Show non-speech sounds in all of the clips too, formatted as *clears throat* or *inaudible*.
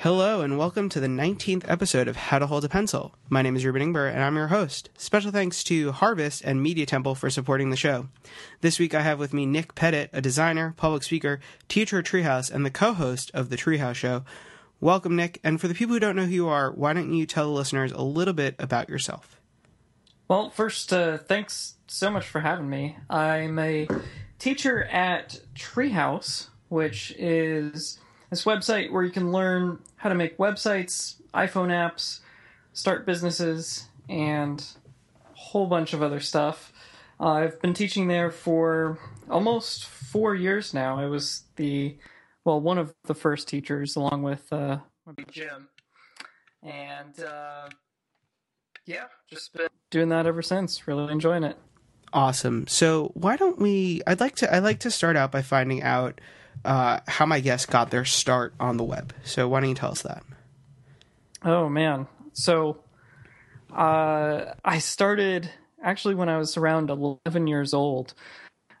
Hello, and welcome to the 19th episode of How to Hold a Pencil. My name is Reuben Ingber, and I'm your host. Special thanks to Harvest and Media Temple for supporting the show. This week I have with me Nick Pettit, a designer, public speaker, teacher at Treehouse, and the co host of The Treehouse Show. Welcome, Nick. And for the people who don't know who you are, why don't you tell the listeners a little bit about yourself? Well, first, uh, thanks so much for having me. I'm a teacher at Treehouse, which is this website where you can learn how to make websites, iPhone apps, start businesses, and a whole bunch of other stuff. Uh, I've been teaching there for almost four years now. I was the, well, one of the first teachers, along with uh, Jim. And uh, yeah, just been doing that ever since. Really enjoying it. Awesome. So why don't we? I'd like to. I'd like to start out by finding out uh, how my guests got their start on the web. So why don't you tell us that? Oh man, so uh, I started actually when I was around 11 years old.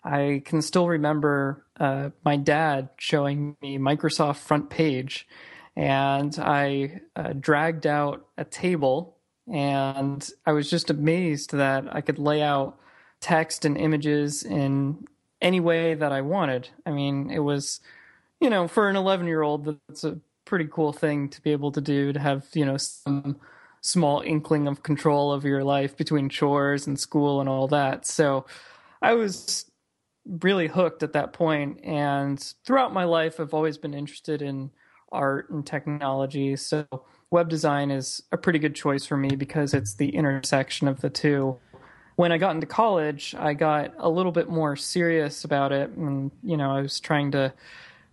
I can still remember uh, my dad showing me Microsoft Front Page, and I uh, dragged out a table, and I was just amazed that I could lay out text and images in any way that I wanted. I mean, it was, you know, for an 11 year old, that's a pretty cool thing to be able to do, to have, you know, some small inkling of control of your life between chores and school and all that. So I was really hooked at that point. And throughout my life, I've always been interested in art and technology. So web design is a pretty good choice for me because it's the intersection of the two when I got into college, I got a little bit more serious about it. And, you know, I was trying to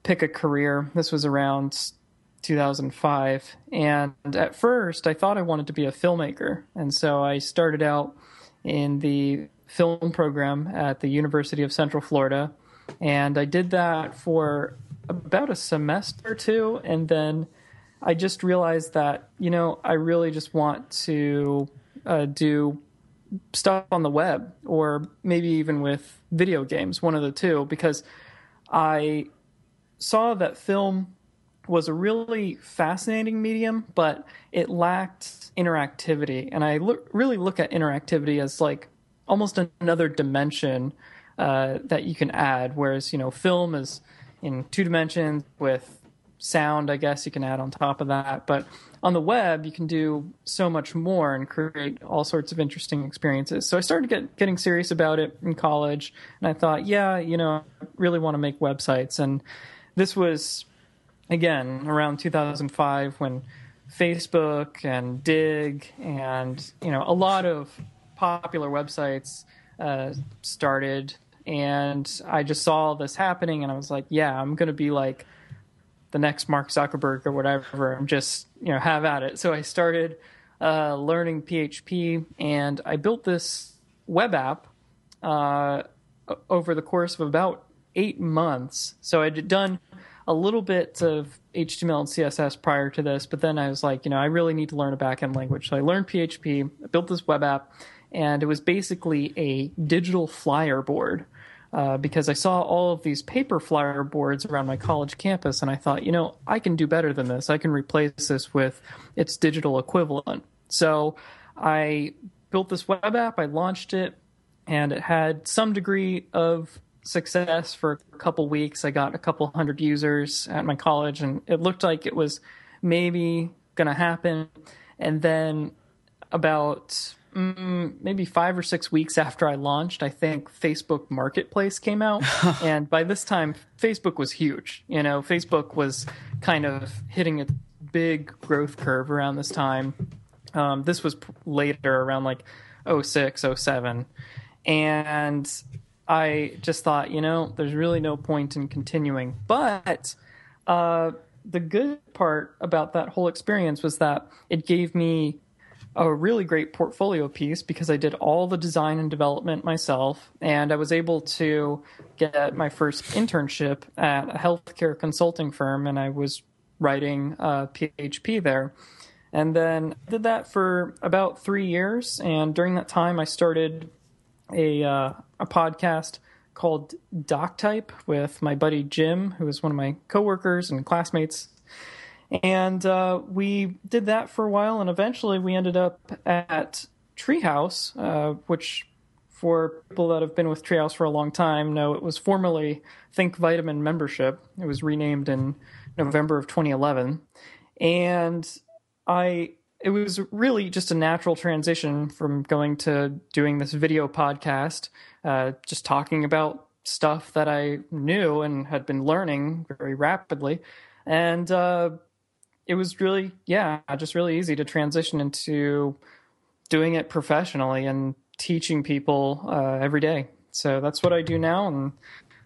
pick a career. This was around 2005. And at first, I thought I wanted to be a filmmaker. And so I started out in the film program at the University of Central Florida. And I did that for about a semester or two. And then I just realized that, you know, I really just want to uh, do stuff on the web or maybe even with video games, one of the two, because I saw that film was a really fascinating medium, but it lacked interactivity. And I really look at interactivity as like almost another dimension uh, that you can add. Whereas, you know, film is in two dimensions with sound, I guess you can add on top of that. But on the web, you can do so much more and create all sorts of interesting experiences. So I started get, getting serious about it in college, and I thought, yeah, you know, I really want to make websites. And this was, again, around 2005 when Facebook and Digg and, you know, a lot of popular websites uh, started. And I just saw this happening, and I was like, yeah, I'm going to be like, the next Mark Zuckerberg or whatever and just you know have at it. So I started uh, learning PHP and I built this web app uh, over the course of about eight months. So I'd done a little bit of HTML and CSS prior to this, but then I was like, you know, I really need to learn a backend language. So I learned PHP, I built this web app, and it was basically a digital flyer board uh, because I saw all of these paper flyer boards around my college campus, and I thought, you know, I can do better than this. I can replace this with its digital equivalent. So I built this web app, I launched it, and it had some degree of success for a couple weeks. I got a couple hundred users at my college, and it looked like it was maybe going to happen. And then about mm, maybe five or six weeks after I launched, I think Facebook Marketplace came out. *laughs* and by this time, Facebook was huge. You know, Facebook was kind of hitting a big growth curve around this time. Um, this was later, around like 06, 07. And I just thought, you know, there's really no point in continuing. But uh, the good part about that whole experience was that it gave me a really great portfolio piece because I did all the design and development myself, and I was able to get my first internship at a healthcare consulting firm, and I was writing uh, PHP there. And then did that for about three years, and during that time, I started a uh, a podcast called DocType with my buddy Jim, who was one of my coworkers and classmates And uh, we did that for a while, and eventually we ended up at Treehouse, uh, which for people that have been with Treehouse for a long time know it was formerly Think Vitamin membership. It was renamed in November of 2011. And I it was really just a natural transition from going to doing this video podcast, uh, just talking about stuff that I knew and had been learning very rapidly. And uh, it was really, yeah, just really easy to transition into doing it professionally and teaching people uh, every day. So that's what I do now. And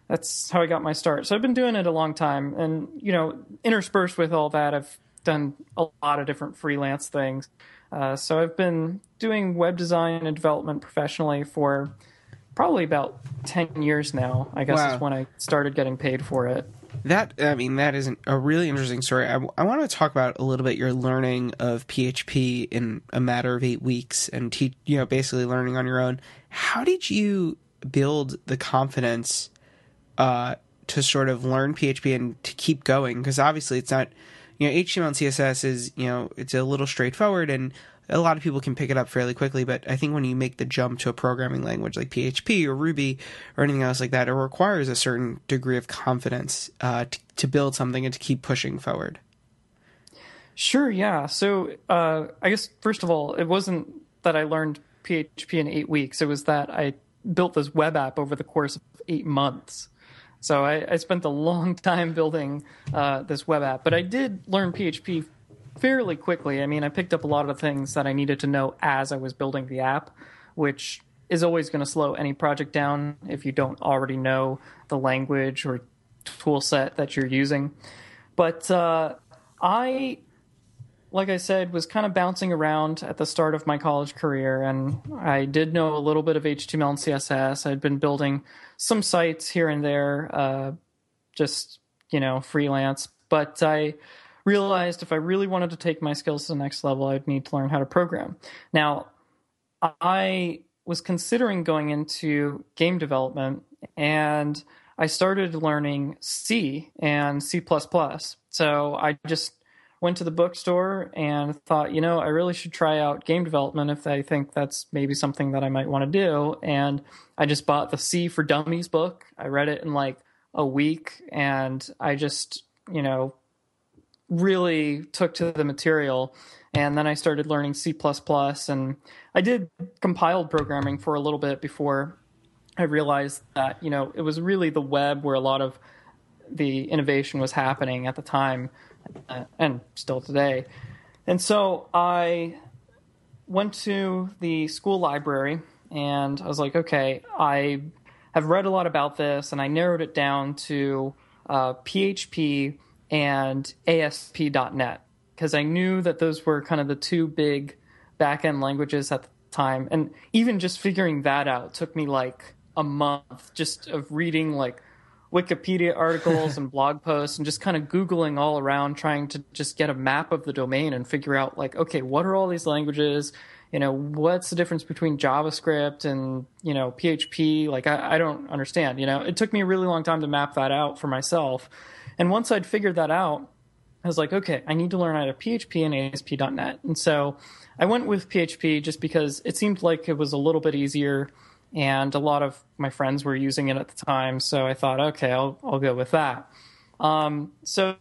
that's how I got my start. So I've been doing it a long time. And, you know, interspersed with all that, I've done a lot of different freelance things. Uh, so I've been doing web design and development professionally for probably about 10 years now. I guess wow. is when I started getting paid for it. That I mean that is an, a really interesting story. I, I want to talk about a little bit your learning of PHP in a matter of 8 weeks and teach, you know basically learning on your own. How did you build the confidence uh, to sort of learn PHP and to keep going because obviously it's not you know, HTML and CSS is, you know, it's a little straightforward and a lot of people can pick it up fairly quickly. But I think when you make the jump to a programming language like PHP or Ruby or anything else like that, it requires a certain degree of confidence uh, to, to build something and to keep pushing forward. Sure, yeah. So uh, I guess, first of all, it wasn't that I learned PHP in eight weeks, it was that I built this web app over the course of eight months. So I, I spent a long *laughs* time building uh, this web app, but I did learn PHP fairly quickly. I mean, I picked up a lot of things that I needed to know as I was building the app, which is always going to slow any project down if you don't already know the language or tool set that you're using. But uh, I like I said, was kind of bouncing around at the start of my college career, and I did know a little bit of HTML and CSS. I'd been building some sites here and there, uh, just you know, freelance. But I realized if I really wanted to take my skills to the next level, I'd need to learn how to program. Now, I was considering going into game development, and I started learning C and C++. So I just went to the bookstore and thought, you know, I really should try out game development if I think that's maybe something that I might want to do. And I just bought the C for Dummies book. I read it in like a week and I just, you know, really took to the material. And then I started learning C and I did compiled programming for a little bit before I realized that, you know, it was really the web where a lot of the innovation was happening at the time uh, and still today. And so I went to the school library and I was like, okay, I have read a lot about this and I narrowed it down to uh, PHP and ASP.NET because I knew that those were kind of the two big backend languages at the time. And even just figuring that out took me like a month just of reading like Wikipedia articles and *laughs* blog posts and just kind of Googling all around, trying to just get a map of the domain and figure out, like, okay, what are all these languages? You know, what's the difference between JavaScript and, you know, PHP? Like, I, I don't understand. You know, it took me a really long time to map that out for myself. And once I'd figured that out, I was like, okay, I need to learn either PHP and ASP.NET. And so I went with PHP just because it seemed like it was a little bit easier and a lot of my friends were using it at the time. So I thought, okay, I'll I'll go with that. Um, so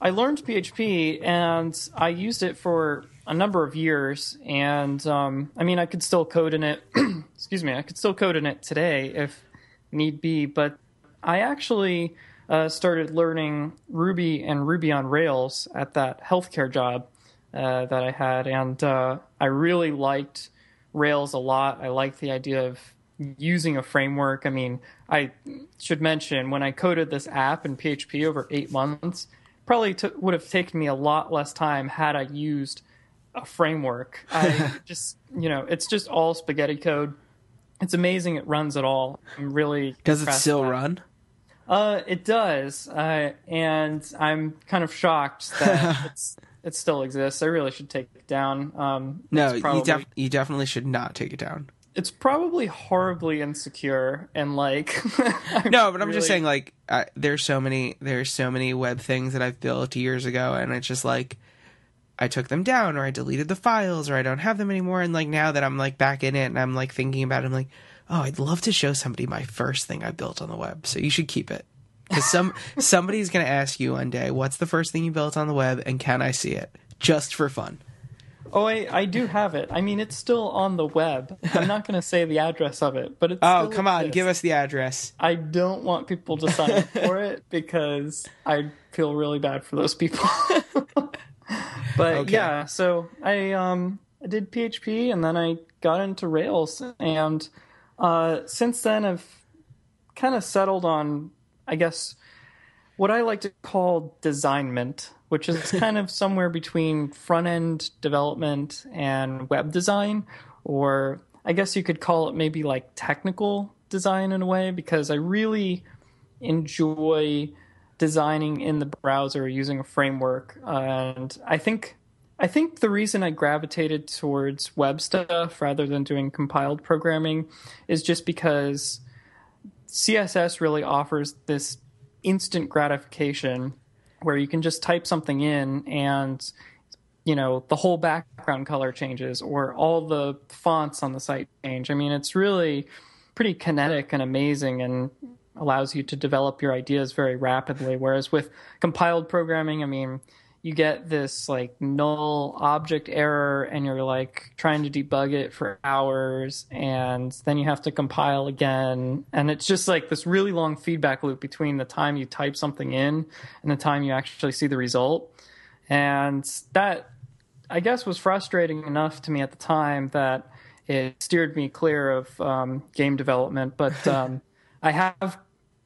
I learned PHP and I used it for a number of years. And um, I mean, I could still code in it. *clears throat* excuse me, I could still code in it today if need be. But I actually uh, started learning Ruby and Ruby on Rails at that healthcare job uh, that I had, and uh, I really liked Rails a lot. I liked the idea of using a framework. I mean, I should mention when I coded this app in PHP over eight months, probably t- would have taken me a lot less time had I used a framework. I *laughs* just, you know, it's just all spaghetti code. It's amazing it runs at all. I'm really does it still run? Uh, it does, uh, and I'm kind of shocked *laughs* that it's it still exists. I really should take it down. Um, no, probably... you, def- you definitely should not take it down. it's probably horribly insecure and like *laughs* no but i'm really... just saying like I, there's so many there's so many web things that i've built years ago and it's just like i took them down or i deleted the files or i don't have them anymore and like now that i'm like back in it and i'm like thinking about it i'm like oh i'd love to show somebody my first thing i built on the web so you should keep it because some *laughs* somebody's going to ask you one day what's the first thing you built on the web and can i see it just for fun Oh, I, I do have it. I mean, it's still on the web. I'm not going to say the address of it, but it's. *laughs* Oh, come exists. on, give us the address. I don't want people to sign up for *laughs* it because I feel really bad for those people. *laughs* but okay. yeah, so I um I did PHP and then I got into Rails, and uh, since then I've kind of settled on, I guess, what I like to call designment which is *laughs* kind of somewhere between front end development and web design, or I guess you could call it maybe like technical design in a way, because I really enjoy designing in the browser using a framework. And I think I think the reason I gravitated towards web stuff rather than doing compiled programming is just because CSS really offers this instant gratification where you can just type something in and you know the whole background color changes or all the fonts on the site change i mean it's really pretty kinetic and amazing and allows you to develop your ideas very rapidly whereas with compiled programming i mean you get this like null object error and you're like trying to debug it for hours and then you have to compile again. And it's just like this really long feedback loop between the time you type something in and the time you actually see the result. And that i guess was frustrating enough to me at the time that it steered me clear of um, game development. But um, *laughs* i have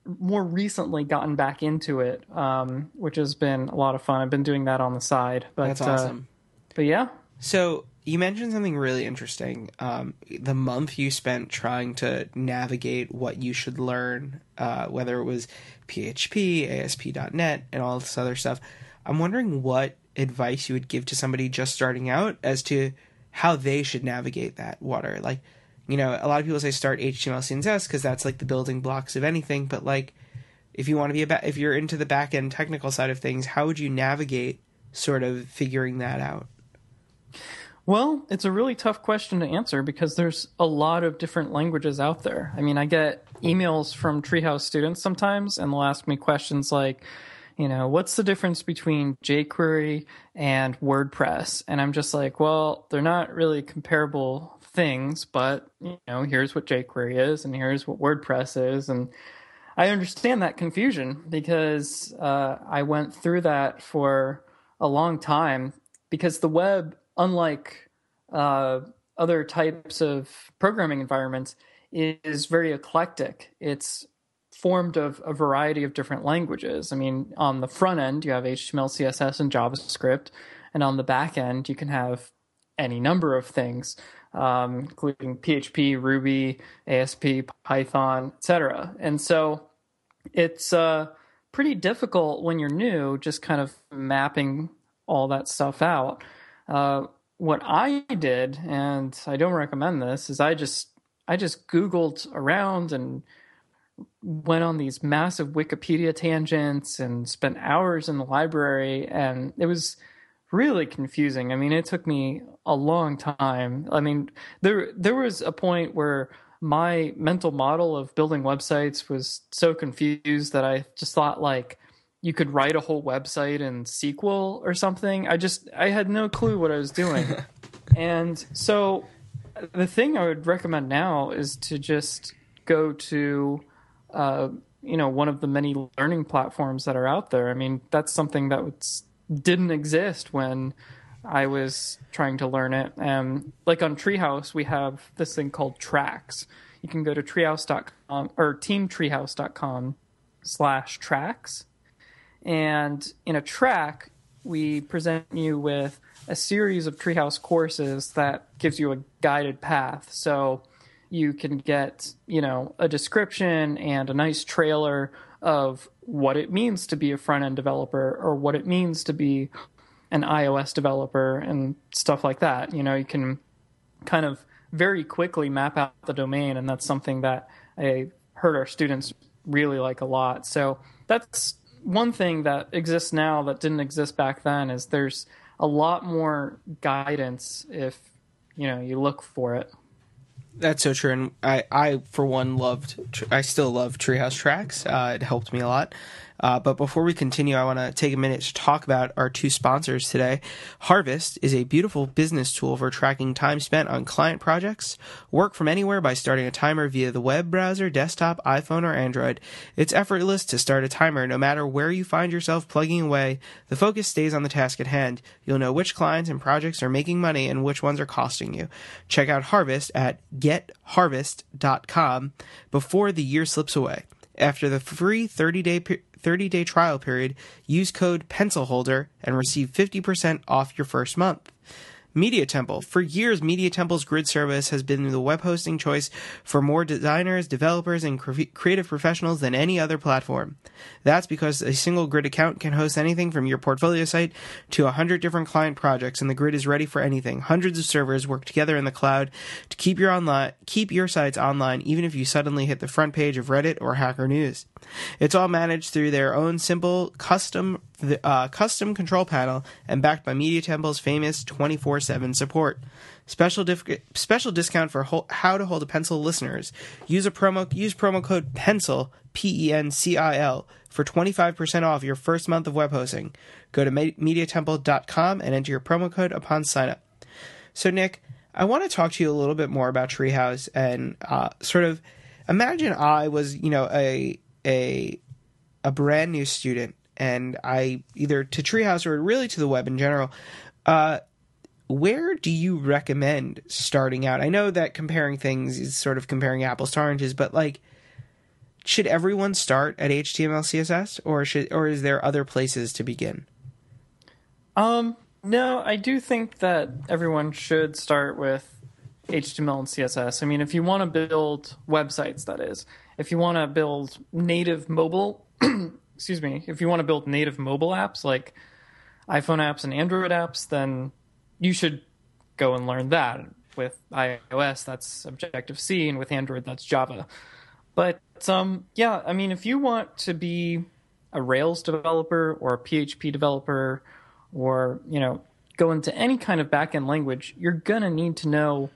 more recently gotten back into it, um, which has been a lot of fun. I've been doing that on the side. But, That's uh, awesome. Uh, but yeah. So you mentioned something really interesting. Um, the month you spent trying to navigate what you should learn, uh, whether it was PHP, ASP.NET, and all this other stuff. I'm wondering what advice you would give to somebody just starting out as to how they should navigate that water. Like, you know, a lot of people say start HTML, CSS because that's like the building blocks of anything. But like, if you want to be a ba- if you're into the back end technical side of things, how would you navigate sort of figuring that out? Well, it's a really tough question to answer because there's a lot of different languages out there. I mean, I get emails from Treehouse students sometimes, and they'll ask me questions like, you know, what's the difference between jQuery and WordPress? And I'm just like, well, they're not really comparable things, but you know, here's what jQuery is and here's what WordPress is, and I understand that confusion because uh, I went through that for a long time because the web, unlike uh, other types of programming environments, is very eclectic. It's formed of a variety of different languages. I mean, on the front end, you have HTML, CSS, and JavaScript, and on the back end, you can have any number of things um, including PHP, Ruby, ASP, Python, etc. And so it's uh, pretty difficult when you're new, just kind of mapping all that stuff out. Uh, what I did, and I don't recommend this, is I just I just Googled around and went on these massive Wikipedia tangents and spent hours in the library, and it was really confusing. I mean, it took me a long time. I mean, there there was a point where my mental model of building websites was so confused that I just thought like you could write a whole website in SQL or something. I just I had no clue what I was doing. *laughs* and so the thing I would recommend now is to just go to uh, you know one of the many learning platforms that are out there. I mean, that's something that would didn't exist when I was trying to learn it. Um, like on Treehouse, we have this thing called tracks. You can go to treehouse.com or teamtreehouse.com slash tracks. And in a track, we present you with a series of Treehouse courses that gives you a guided path. So you can get, you know, a description and a nice trailer of what it means to be a front end developer or what it means to be an iOS developer and stuff like that. You know, you can kind of very quickly map out the domain, and that's something that I heard our students really like a lot. So that's one thing that exists now that didn't exist back then is there's a lot more guidance if you know you look for it. That's so true, and I, I for one loved. I still love Treehouse Tracks. Uh, it helped me a lot. Uh, but before we continue, I want to take a minute to talk about our two sponsors today. Harvest is a beautiful business tool for tracking time spent on client projects. Work from anywhere by starting a timer via the web browser, desktop, iPhone, or Android. It's effortless to start a timer no matter where you find yourself plugging away. The focus stays on the task at hand. You'll know which clients and projects are making money and which ones are costing you. Check out Harvest at getharvest.com before the year slips away. After the free 30 day 30 day trial period, use code PENCILHOLDER and receive 50% off your first month. Media Temple. For years, Media Temple's grid service has been the web hosting choice for more designers, developers, and creative professionals than any other platform. That's because a single grid account can host anything from your portfolio site to 100 different client projects, and the grid is ready for anything. Hundreds of servers work together in the cloud to keep your online keep your sites online even if you suddenly hit the front page of Reddit or Hacker News. It's all managed through their own simple custom uh, custom control panel and backed by Media Temple's famous 24/7 support. Special special discount for ho- how to hold a pencil listeners. Use a promo use promo code pencil P E N C I L for 25% off your first month of web hosting. Go to me- mediatemple.com and enter your promo code upon sign up. So Nick, I want to talk to you a little bit more about Treehouse and uh, sort of imagine I was, you know, a a a brand new student and I either to Treehouse or really to the web in general. Uh, where do you recommend starting out? I know that comparing things is sort of comparing apples to oranges, but like, should everyone start at HTML CSS, or should or is there other places to begin? Um, no, I do think that everyone should start with HTML and CSS. I mean, if you want to build websites, that is, if you want to build native mobile, *clears throat* excuse me, if you want to build native mobile apps like iPhone apps and Android apps, then you should go and learn that. With iOS, that's Objective C, and with Android, that's Java. But um, yeah, I mean, if you want to be a Rails developer or a PHP developer, or you know, go into any kind of backend language, you're gonna need to know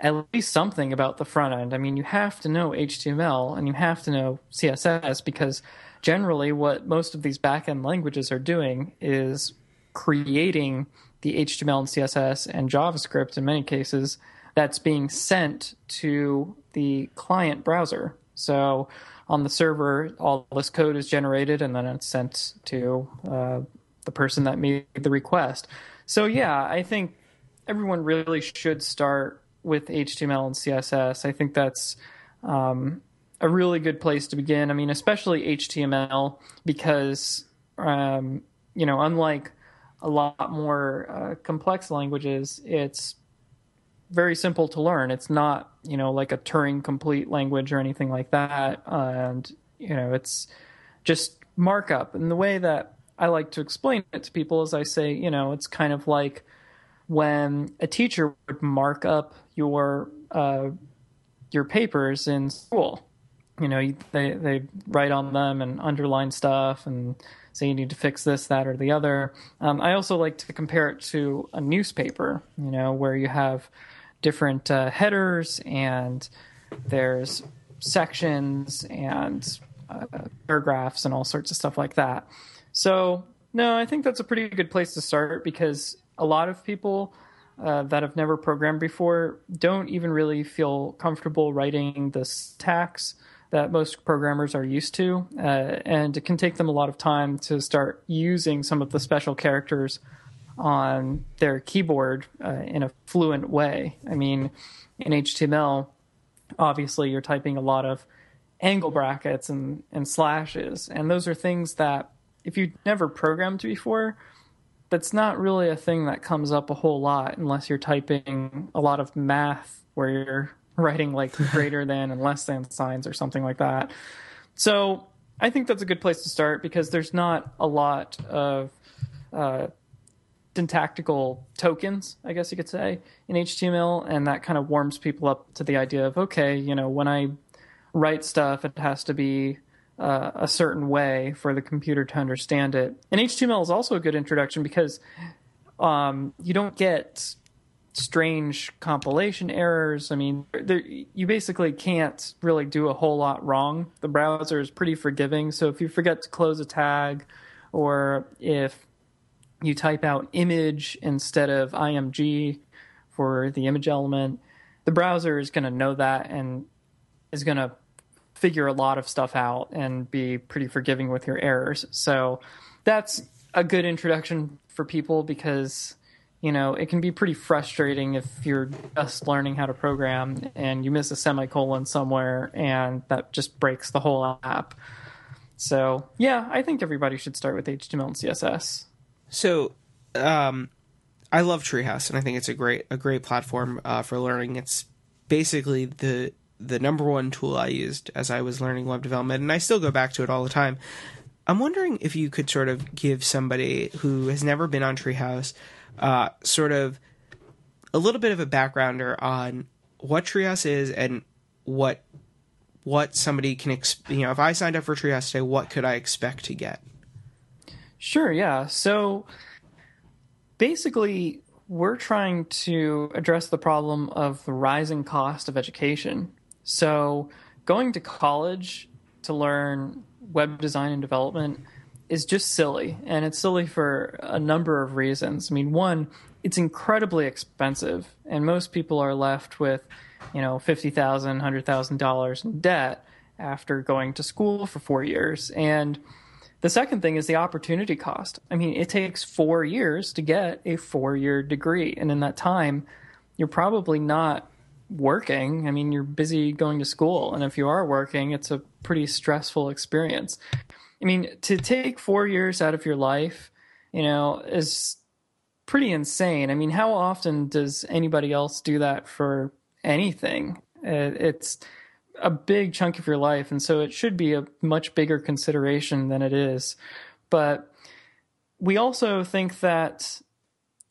at least something about the front end. I mean, you have to know HTML and you have to know CSS because generally what most of these backend languages are doing is creating the HTML and CSS and JavaScript in many cases that's being sent to the client browser. So on the server, all this code is generated and then it's sent to uh, the person that made the request. So yeah, I think everyone really should start with HTML and CSS. I think that's um, a really good place to begin. I mean, especially HTML because um, you know, unlike a lot more uh, complex languages, it's very simple to learn. It's not you know like a Turing complete language or anything like that, and you know, it's just markup. And the way that I like to explain it to people is I say, you know, it's kind of like when a teacher would mark up your uh, your papers in school. You know, they they write on them and underline stuff and say you need to fix this, that, or the other. Um, I also like to compare it to a newspaper. You know, where you have different uh, headers and there's sections and uh, paragraphs and all sorts of stuff like that. So, no, I think that's a pretty good place to start because a lot of people uh, that have never programmed before don't even really feel comfortable writing the syntax that most programmers are used to, uh, and it can take them a lot of time to start using some of the special characters on their keyboard uh, in a fluent way. I mean, in HTML, obviously you're typing a lot of angle brackets and, and slashes, and those are things that if you've never programmed before, that's not really a thing that comes up a whole lot unless you're typing a lot of math where you're *laughs* writing like greater than and less than signs or something like that. So I think that's a good place to start because there's not a lot of uh, syntactical tokens, I guess you could say, in HTML, and that kind of warms people up to the idea of okay, you know, when I write stuff, it has to be uh, a certain way for the computer to understand it. And HTML is also a good introduction because um, you don't get strange compilation errors. I mean, you basically can't really do a whole lot wrong. The browser is pretty forgiving, so if you forget to close a tag, or if you type out image instead of img for the image element, the browser is going to know that and is going to figure a lot of stuff out and be pretty forgiving with your errors. So that's a good introduction for people because you know it can be pretty frustrating if you're just learning how to program and you miss a semicolon somewhere and that just breaks the whole app. So yeah, I think everybody should start with HTML and CSS. So, um, I love Treehouse, and I think it's a great a great platform uh, for learning. It's basically the the number one tool I used as I was learning web development, and I still go back to it all the time. I'm wondering if you could sort of give somebody who has never been on Treehouse, uh, sort of a little bit of a backgrounder on what Treehouse is and what what somebody can ex- you know if I signed up for Treehouse today, what could I expect to get? Sure, yeah. So basically, we're trying to address the problem of the rising cost of education. So, going to college to learn web design and development is just silly. And it's silly for a number of reasons. I mean, one, it's incredibly expensive, and most people are left with, you know, $50,000, $100,000 in debt after going to school for four years. And the second thing is the opportunity cost. I mean, it takes four years to get a four year degree. And in that time, you're probably not working. I mean, you're busy going to school. And if you are working, it's a pretty stressful experience. I mean, to take four years out of your life, you know, is pretty insane. I mean, how often does anybody else do that for anything? Uh, it's a big chunk of your life, and so it should be a much bigger consideration than it is. But we also think that,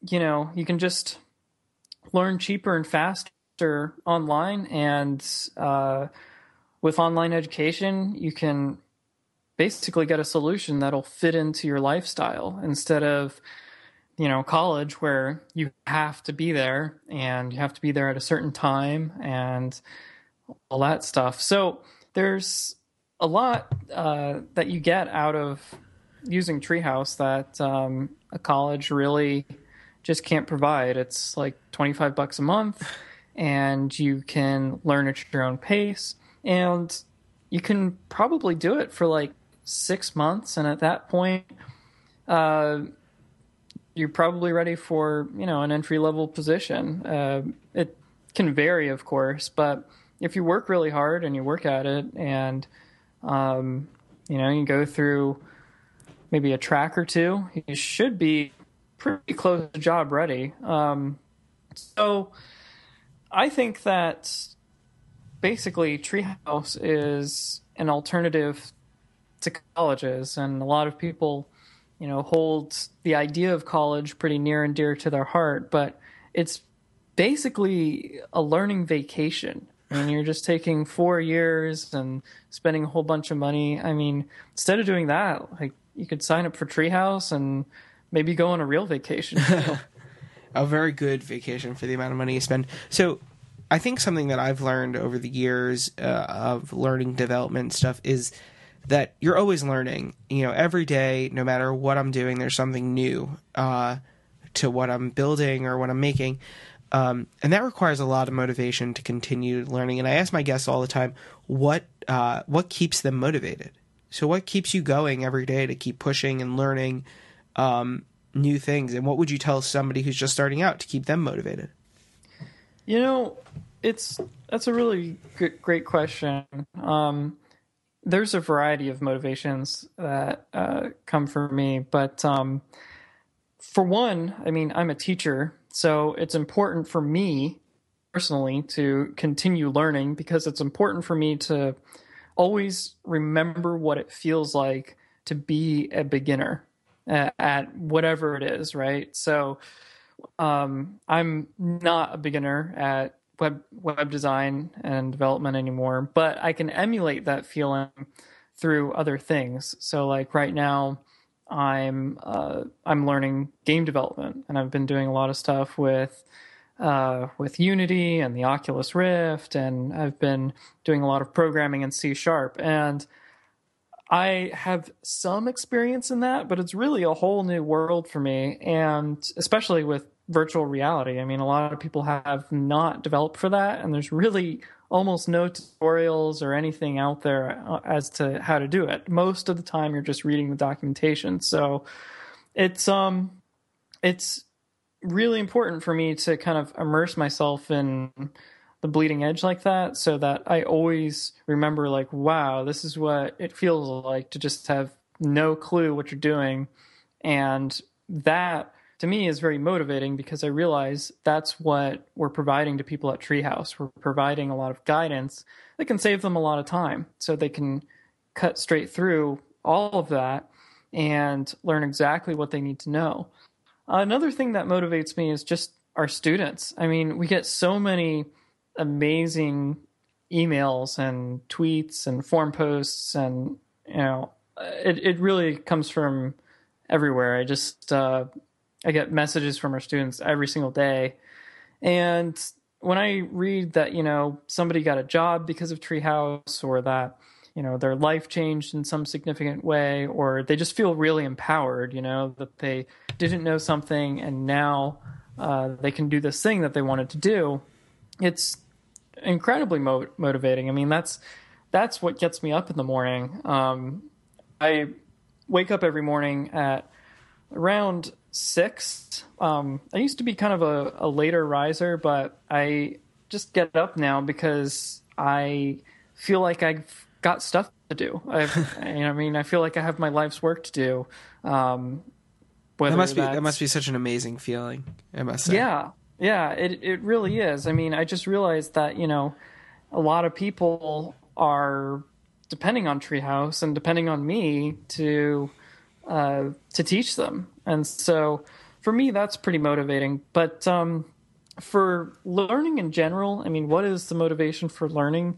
you know, you can just learn cheaper and faster online, and uh, with online education, you can basically get a solution that'll fit into your lifestyle instead of you know college where you have to be there and you have to be there at a certain time and all that stuff. So there's a lot uh, that you get out of using Treehouse that um, a college really just can't provide. It's like 25 bucks a month, and you can learn at your own pace, and you can probably do it for like six months, and at that point, uh, you're probably ready for you know an entry level position. Uh, it can vary, of course, but if you work really hard and you work at it and um, you know you go through maybe a track or two you should be pretty close to job ready. Um, so i think that basically treehouse is an alternative to colleges and a lot of people you know hold the idea of college pretty near and dear to their heart but it's basically a learning vacation I mean, you're just taking four years and spending a whole bunch of money. I mean, instead of doing that, like you could sign up for Treehouse and maybe go on a real vacation. *laughs* a very good vacation for the amount of money you spend. So, I think something that I've learned over the years uh, of learning development stuff is that you're always learning. You know, every day, no matter what I'm doing, there's something new uh, to what I'm building or what I'm making. Um, and that requires a lot of motivation to continue learning. And I ask my guests all the time, what uh, what keeps them motivated? So, what keeps you going every day to keep pushing and learning um, new things? And what would you tell somebody who's just starting out to keep them motivated? You know, it's that's a really good, great question. Um, there's a variety of motivations that uh, come for me, but um, for one, I mean, I'm a teacher, so it's important for me personally to continue learning because it's important for me to always remember what it feels like to be a beginner. At, at whatever it is, right? So um, I'm not a beginner at web web design and development anymore, but I can emulate that feeling through other things. So like right now, I'm uh, I'm learning game development, and I've been doing a lot of stuff with uh, with Unity and the Oculus Rift, and I've been doing a lot of programming in C Sharp, and I have some experience in that, but it's really a whole new world for me, and especially with virtual reality. I mean, a lot of people have not developed for that, and there's really almost no tutorials or anything out there uh, as to how to do it. Most of the time, you're just reading the documentation. So it's um, it's really important for me to kind of immerse myself in the bleeding edge like that, so that I always remember, like, wow, this is what it feels like to just have no clue what you're doing, and that to me is very motivating because I realize that's what we're providing to people at Treehouse. We're providing a lot of guidance that can save them a lot of time so they can cut straight through all of that and learn exactly what they need to know. Another thing that motivates me is just our students. I mean, we get so many amazing emails and tweets and forum posts and you know it it really comes from everywhere. I just uh, I get messages from our students every single day. And when I read that, you know, somebody got a job because of Treehouse or that, you know, their life changed in some significant way or they just feel really empowered, you know, that they didn't know something and now uh, they can do this thing that they wanted to do. It's incredibly mo- motivating. I mean, that's that's what gets me up in the morning. Um, I wake up every morning at around six. Um, I used to be kind of a, a later riser, but I just get up now because I feel like I've got stuff to do. I've, *laughs* I mean, I feel like I have my life's work to do. Um, that must be that must be such an amazing feeling. I must say. Yeah, yeah, it it really is. I mean, I just realized that you know, a lot of people are depending on Treehouse and depending on me to uh, to teach them. And so for me, that's pretty motivating. But um, for learning in general, I mean, what is the motivation for learning?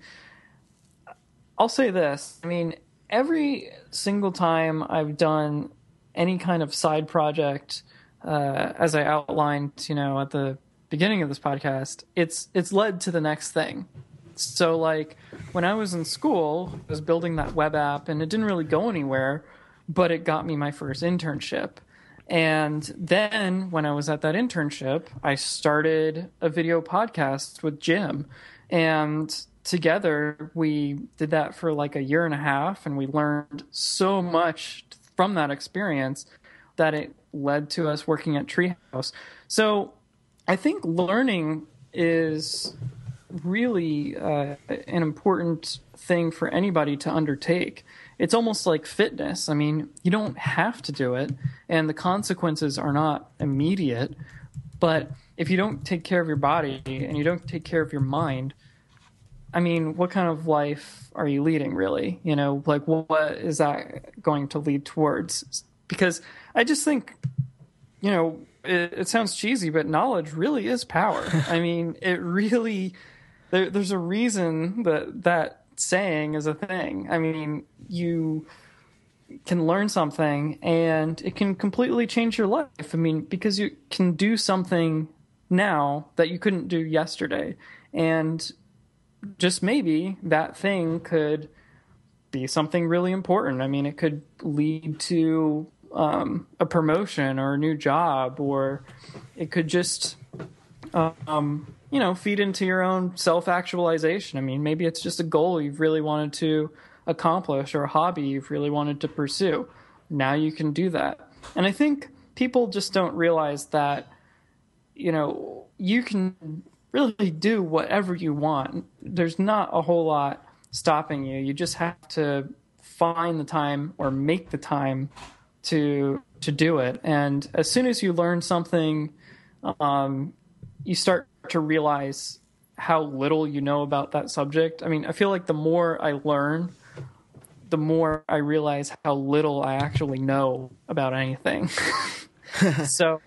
I'll say this. I mean, every single time I've done any kind of side project, uh, as I outlined, you know, at the beginning of this podcast, it's it's led to the next thing. So, like when I was in school, I was building that web app, and it didn't really go anywhere but it got me my first internship. And then when I was at that internship, I started a video podcast with Jim. And together we did that for like a year and a half. And we learned so much from that experience that it led to us working at Treehouse. So I think learning is really uh, an important thing for anybody to undertake it's almost like fitness. I mean, you don't have to do it, and the consequences are not immediate. But if you don't take care of your body and you don't take care of your mind, I mean, what kind of life are you leading, really? You know, like what is that going to lead towards? Because I just think, you know, it, it sounds cheesy, but knowledge really is power. *laughs* I mean, it really. There, there's a reason that that saying is a thing. I mean, you can learn something and it can completely change your life. I mean, because you can do something now that you couldn't do yesterday. And just maybe that thing could be something really important. I mean, it could lead to um, a promotion or a new job, or it could just um, you know, feed into your own self actualization. I mean, maybe it's just a goal you've really wanted to accomplish or a hobby you've really wanted to pursue. Now you can do that. And I think people just don't realize that, you know, you can really do whatever you want. There's not a whole lot stopping you. You just have to find the time or make the time to to do it. And as soon as you learn something, um, you start to realize how little you know about that subject. I mean, I feel like the more I learn, the more I realize how little I actually know about anything. *laughs* so,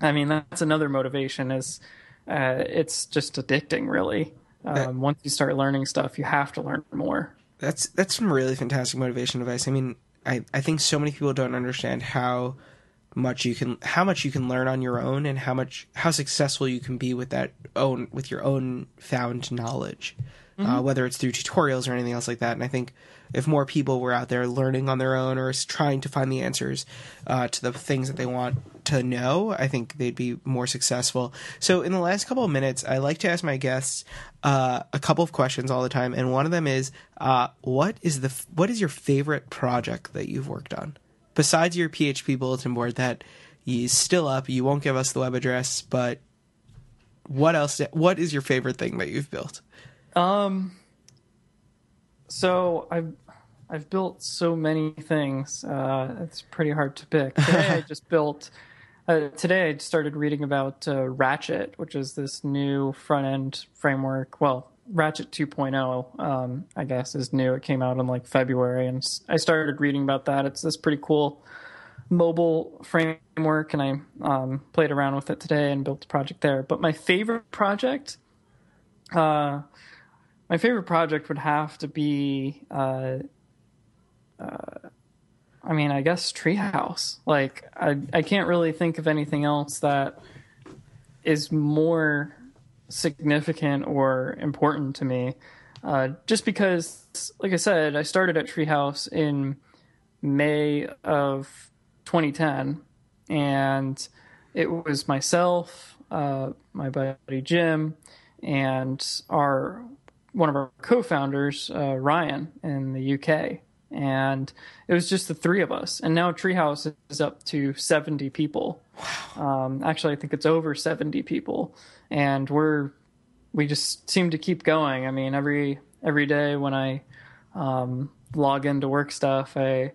I mean, that's another motivation is uh, it's just addicting, really. Um, once you start learning stuff, you have to learn more. That's that's some really fantastic motivation advice. I mean, I, I think so many people don't understand how much you can how much you can learn on your own and how much how successful you can be with that own with your own found knowledge mm-hmm. uh, whether it's through tutorials or anything else like that and i think if more people were out there learning on their own or trying to find the answers uh, to the things that they want to know i think they'd be more successful so in the last couple of minutes i like to ask my guests uh, a couple of questions all the time and one of them is uh, what is the what is your favorite project that you've worked on besides your PHP bulletin board that is still up, you won't give us the web address, but what else? What is your favorite thing that you've built? Um, so I've I've built so many things. Uh, it's pretty hard to pick. *laughs* Today I just built. Uh, today I started reading about uh, Ratchet, which is this new front end framework. Well, Ratchet 2.0, um, I guess, is new. It came out in like February, and I started reading about that. It's this pretty cool mobile framework, and I um, played around with it today and built a project there. But my favorite project, uh, my favorite project would have to be, uh, uh, I mean, I guess Treehouse. Like, I I can't really think of anything else that is more significant or important to me. Uh, just because, like I said, I started at Treehouse in May of 2010, and it was myself, uh, my buddy Jim, and our one of our co-founders, uh, Ryan, in the UK, and it was just the three of us. And now Treehouse is up to 70 people. Wow. Um, actually, I think it's over 70 people and we're we just seem to keep going. I mean, every every day when I um, log into work stuff, I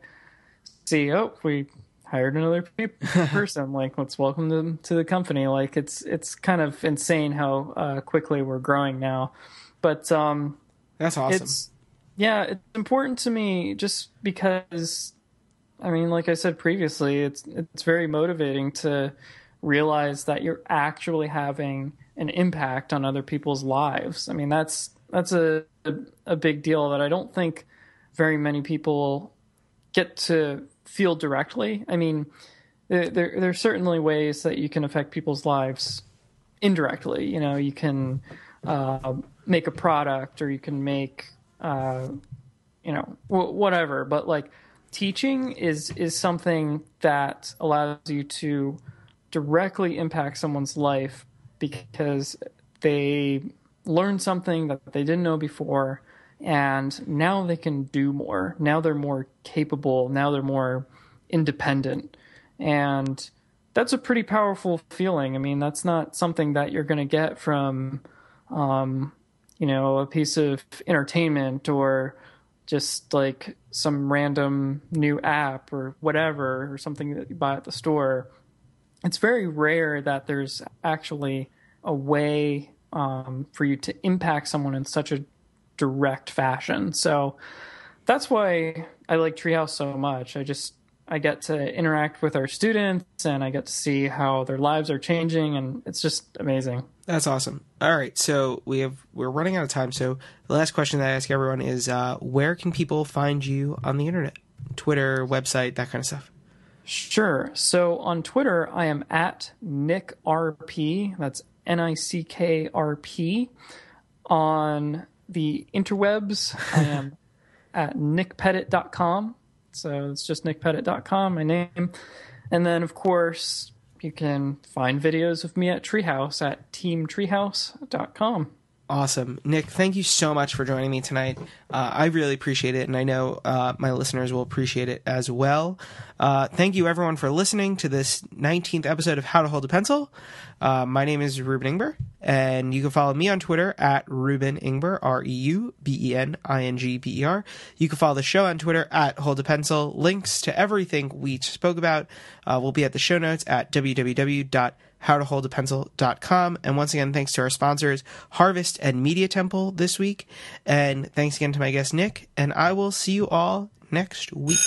see oh we hired another *laughs* person. like let's welcome them to the company. Like it's it's kind of insane how uh, quickly we're growing now. But um, that's awesome. It's, yeah, it's important to me just because I mean, like I said previously, it's it's very motivating to realize that you're actually having an impact on other people's lives. I mean, that's that's a a, big deal that I don't think very many people get to feel directly. I mean, there there are certainly ways that you can affect people's lives indirectly. You know, you can uh, make a product or you can make uh, you know w- whatever. But like teaching is is something that allows you to directly impact someone's life because they learned something that they didn't know before and now they can do more. Now they're more capable. Now they're more independent. And that's a pretty powerful feeling. I mean, that's not something that you're going to get from, um, you know, a piece of entertainment or just like some random new app or whatever, or something that you buy at the store it's very rare that there's actually a way um, for you to impact someone in such a direct fashion. So that's why I like Treehouse so much. I just I get to interact with our students and I get to see how their lives are changing and it's just amazing. That's awesome. All right, so we have we're running out of time. So the last question that I ask everyone is uh, where can people find you on the internet? Twitter, website, that kind of stuff. Sure. So on Twitter, I am at Nick RP. That's N I C K R P. On the interwebs, I am *laughs* at nickpettit.com. So it's just nickpettit.com, my name. And then, of course, you can find videos of me at Treehouse at teamtreehouse.com. Awesome. Nick, thank you so much for joining me tonight. Uh, I really appreciate it, and I know uh, my listeners will appreciate it as well. Uh, thank you, everyone, for listening to this 19th episode of How to Hold a Pencil. Uh, my name is Reuben Ingber, and you can follow me on Twitter at Reuben Ingber, R E U B E N I N G B E R. You can follow the show on Twitter at Hold a Pencil. Links to everything we spoke about uh, will be at the show notes at www howtoholdapencil.com. And once again, thanks to our sponsors, Harvest and Media Temple this week. And thanks again to my guest, Nick. And I will see you all next week.